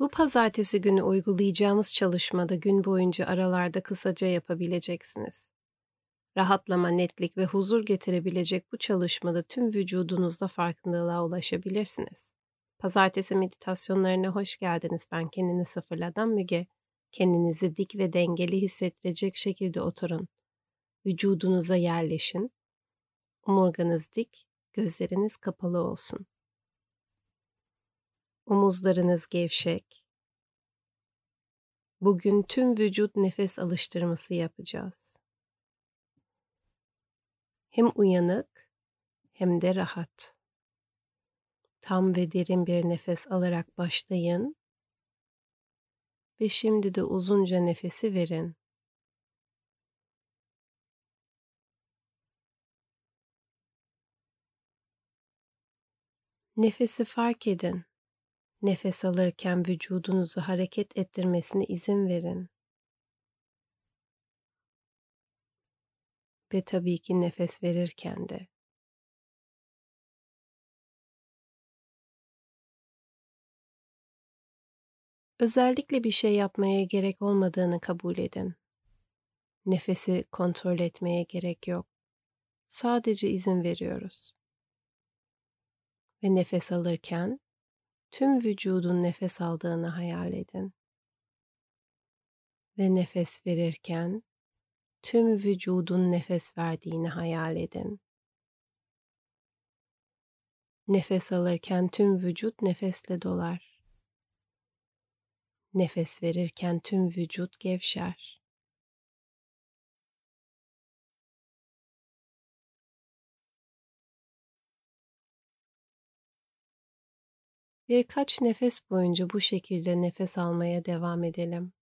Bu pazartesi günü uygulayacağımız çalışmada gün boyunca aralarda kısaca yapabileceksiniz. Rahatlama, netlik ve huzur getirebilecek bu çalışmada tüm vücudunuzda farkındalığa ulaşabilirsiniz. Pazartesi meditasyonlarına hoş geldiniz. Ben kendini sıfırladan Müge. Kendinizi dik ve dengeli hissettirecek şekilde oturun. Vücudunuza yerleşin. Omurganız dik, gözleriniz kapalı olsun. Omuzlarınız gevşek. Bugün tüm vücut nefes alıştırması yapacağız. Hem uyanık hem de rahat. Tam ve derin bir nefes alarak başlayın ve şimdi de uzunca nefesi verin. Nefesi fark edin. Nefes alırken vücudunuzu hareket ettirmesine izin verin. Ve tabii ki nefes verirken de. Özellikle bir şey yapmaya gerek olmadığını kabul edin. Nefesi kontrol etmeye gerek yok. Sadece izin veriyoruz. Ve nefes alırken tüm vücudun nefes aldığını hayal edin. Ve nefes verirken tüm vücudun nefes verdiğini hayal edin. Nefes alırken tüm vücut nefesle dolar. Nefes verirken tüm vücut gevşer. Birkaç nefes boyunca bu şekilde nefes almaya devam edelim.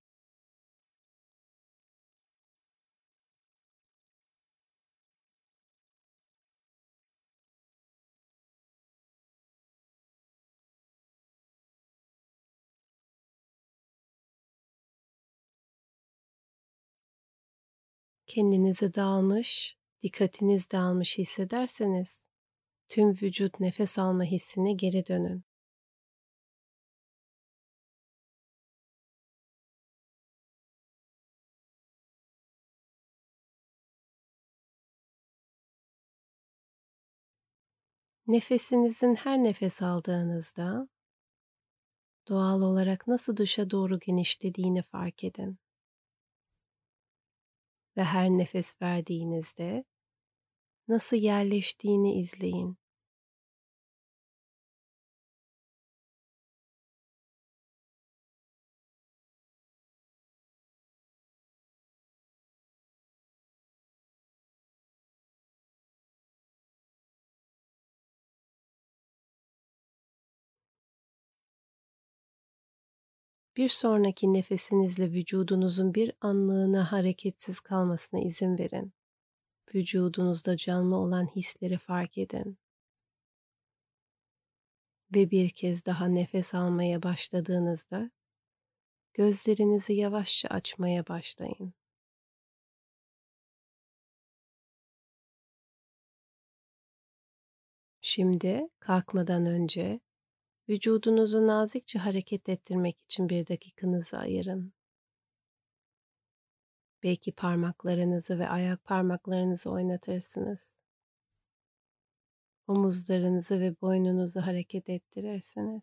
Kendinizi dağılmış, dikkatiniz dağılmış hissederseniz tüm vücut nefes alma hissine geri dönün. Nefesinizin her nefes aldığınızda doğal olarak nasıl dışa doğru genişlediğini fark edin. Ve her nefes verdiğinizde nasıl yerleştiğini izleyin. Bir sonraki nefesinizle vücudunuzun bir anlığına hareketsiz kalmasına izin verin. Vücudunuzda canlı olan hisleri fark edin. Ve bir kez daha nefes almaya başladığınızda gözlerinizi yavaşça açmaya başlayın. Şimdi kalkmadan önce Vücudunuzu nazikçe hareket ettirmek için bir dakikanızı ayırın. Belki parmaklarınızı ve ayak parmaklarınızı oynatırsınız. Omuzlarınızı ve boynunuzu hareket ettirirsiniz.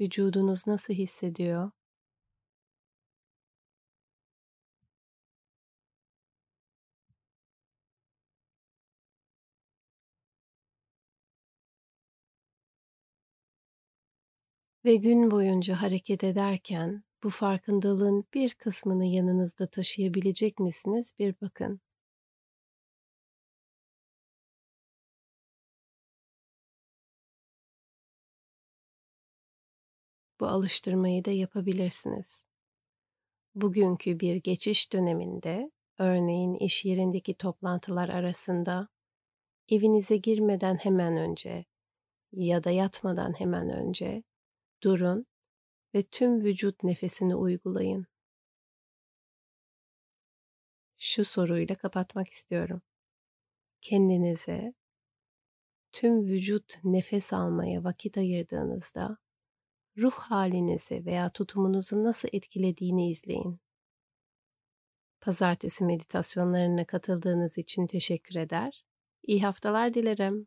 Vücudunuz nasıl hissediyor? Ve gün boyunca hareket ederken bu farkındalığın bir kısmını yanınızda taşıyabilecek misiniz bir bakın. Bu alıştırmayı da yapabilirsiniz. Bugünkü bir geçiş döneminde, örneğin iş yerindeki toplantılar arasında, evinize girmeden hemen önce ya da yatmadan hemen önce Durun ve tüm vücut nefesini uygulayın. Şu soruyla kapatmak istiyorum. kendinize tüm vücut nefes almaya vakit ayırdığınızda ruh halinizi veya tutumunuzu nasıl etkilediğini izleyin. Pazartesi meditasyonlarına katıldığınız için teşekkür eder. İyi haftalar dilerim.